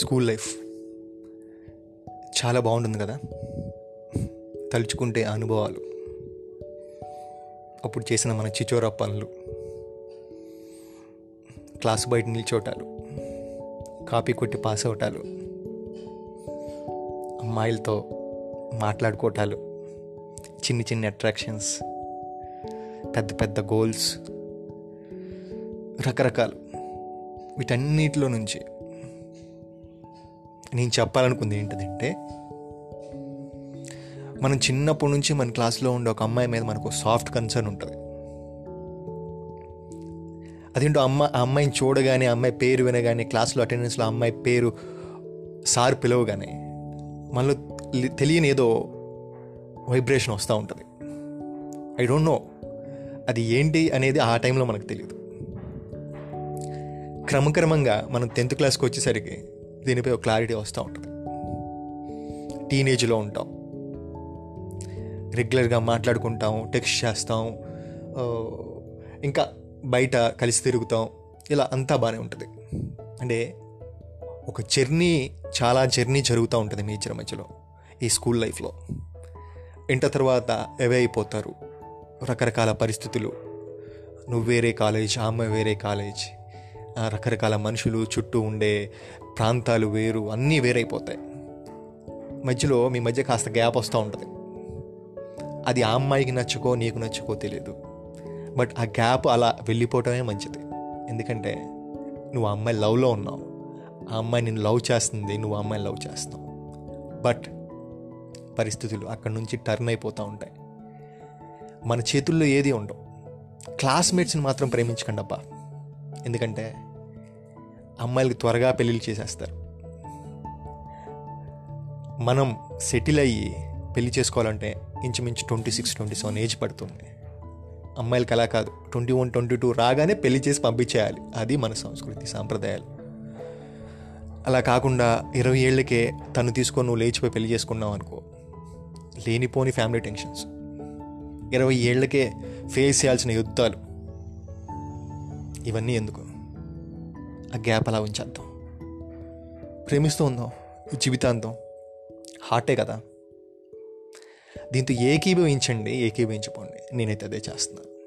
School life చాలా బాగుంటుంది కదా? తలుచుకుంటే అనుభవాలు. అప్పుడు చేసిన మన చిచోరా పనులు. క్లాస్ బయట నిల్చోటాలు. కాపీ కొట్టి పాస్ అవటాలు. అమ్మాయిలతో మాట్లాడుకోవటాలు చిన్ని చిన్ని అట్రాక్షన్స్. పెద్ద పెద్ద గోల్స్. రకరకాలు. వీటన్నిటిలో నుంచి నేను చెప్పాలనుకుంది ఏంటంటే మనం చిన్నప్పటి నుంచి మన క్లాస్లో ఉండే ఒక అమ్మాయి మీద మనకు సాఫ్ట్ కన్సర్న్ ఉంటుంది. అదేంటో అమ్మ ఆ అమ్మాయిని చూడగానే అమ్మాయి పేరు వినగానే క్లాస్లో అటెండెన్స్లో అమ్మాయి పేరు సార్ పిలవగానే మనలో తెలియని ఏదో వైబ్రేషన్ వస్తూ ఉంటుంది. I don't know. అది ఏంటి అనేది ఆ టైంలో మనకు తెలియదు క్రమక్రమంగా మనం టెన్త్ క్లాస్కి వచ్చేసరికి దీనిపై ఒక క్లారిటీ వస్తూ ఉంటుంది. టీనేజ్లో ఉంటాం. రెగ్యులర్గా మాట్లాడుకుంటాం టెక్స్ట్ చేస్తాం ఇంకా బయట కలిసి తిరుగుతాం. ఇలా అంతా బాగానే ఉంటుంది. అంటే ఒక జర్నీ చాలా జర్నీ జరుగుతూ ఉంటుంది మీ ఇద్దరి మధ్యలో ఈ స్కూల్ లైఫ్లో ఇంటర్ తర్వాత ఎవే అయిపోతారు. రకరకాల పరిస్థితులు. నువ్వు వేరే కాలేజ్ ఆమె అమ్మాయి వేరే కాలేజ్ రకరకాల మనుషులు చుట్టూ ఉండే ప్రాంతాలు వేరు అన్నీ వేరైపోతాయి. మధ్యలో మీ మధ్య కాస్త గ్యాప్ వస్తూ ఉంటుంది. అది ఆ అమ్మాయికి నచ్చుకో నీకు నచ్చుకో తెలియదు బట్ ఆ గ్యాప్ అలా వెళ్ళిపోవటమే మంచిది. ఎందుకంటే నువ్వు ఆ అమ్మాయి లవ్లో ఉన్నావు. ఆ అమ్మాయి నేను లవ్ చేస్తుంది నువ్వు ఆ అమ్మాయిని లవ్ చేస్తావు బట్ పరిస్థితులు అక్కడ నుంచి టర్న్ అయిపోతూ ఉంటాయి. మన చేతుల్లో ఏది ఉండవు. క్లాస్మేట్స్ని మాత్రం ప్రేమించకండి అబ్బా ఎందుకంటే అమ్మాయిలకి త్వరగా పెళ్ళిళ్ళు చేసేస్తారు. మనం సెటిల్ అయ్యి పెళ్ళి చేసుకోవాలంటే ఇంచుమించు twenty six twenty seven age పడుతుంది. అమ్మాయిలకి అలా కాదు. ట్వంటీ వన్ ట్వంటీ టూ రాగానే పెళ్ళి చేసి పంపించేయాలి. అది మన సంస్కృతి సాంప్రదాయాలు. అలా కాకుండా ఇరవై ఏళ్ళకే తను తీసుకొని నువ్వు లేచిపోయి పెళ్ళి చేసుకున్నావు అనుకో లేనిపోని ఫ్యామిలీ టెన్షన్స్. ఇరవై ఏళ్ళకే ఫేస్ చేయాల్సిన యుద్ధాలు. ఇవన్నీ ఎందుకు? ఆ గ్యాప్ అలా ఉంచేద్దాం. ప్రేమిస్తూ ఉందాం జీవితాంతం. హార్టే కదా. దీంతో ఏకీభవించండి ఏకీభవించిపోండి. నేనైతే అదే చేస్తున్నాను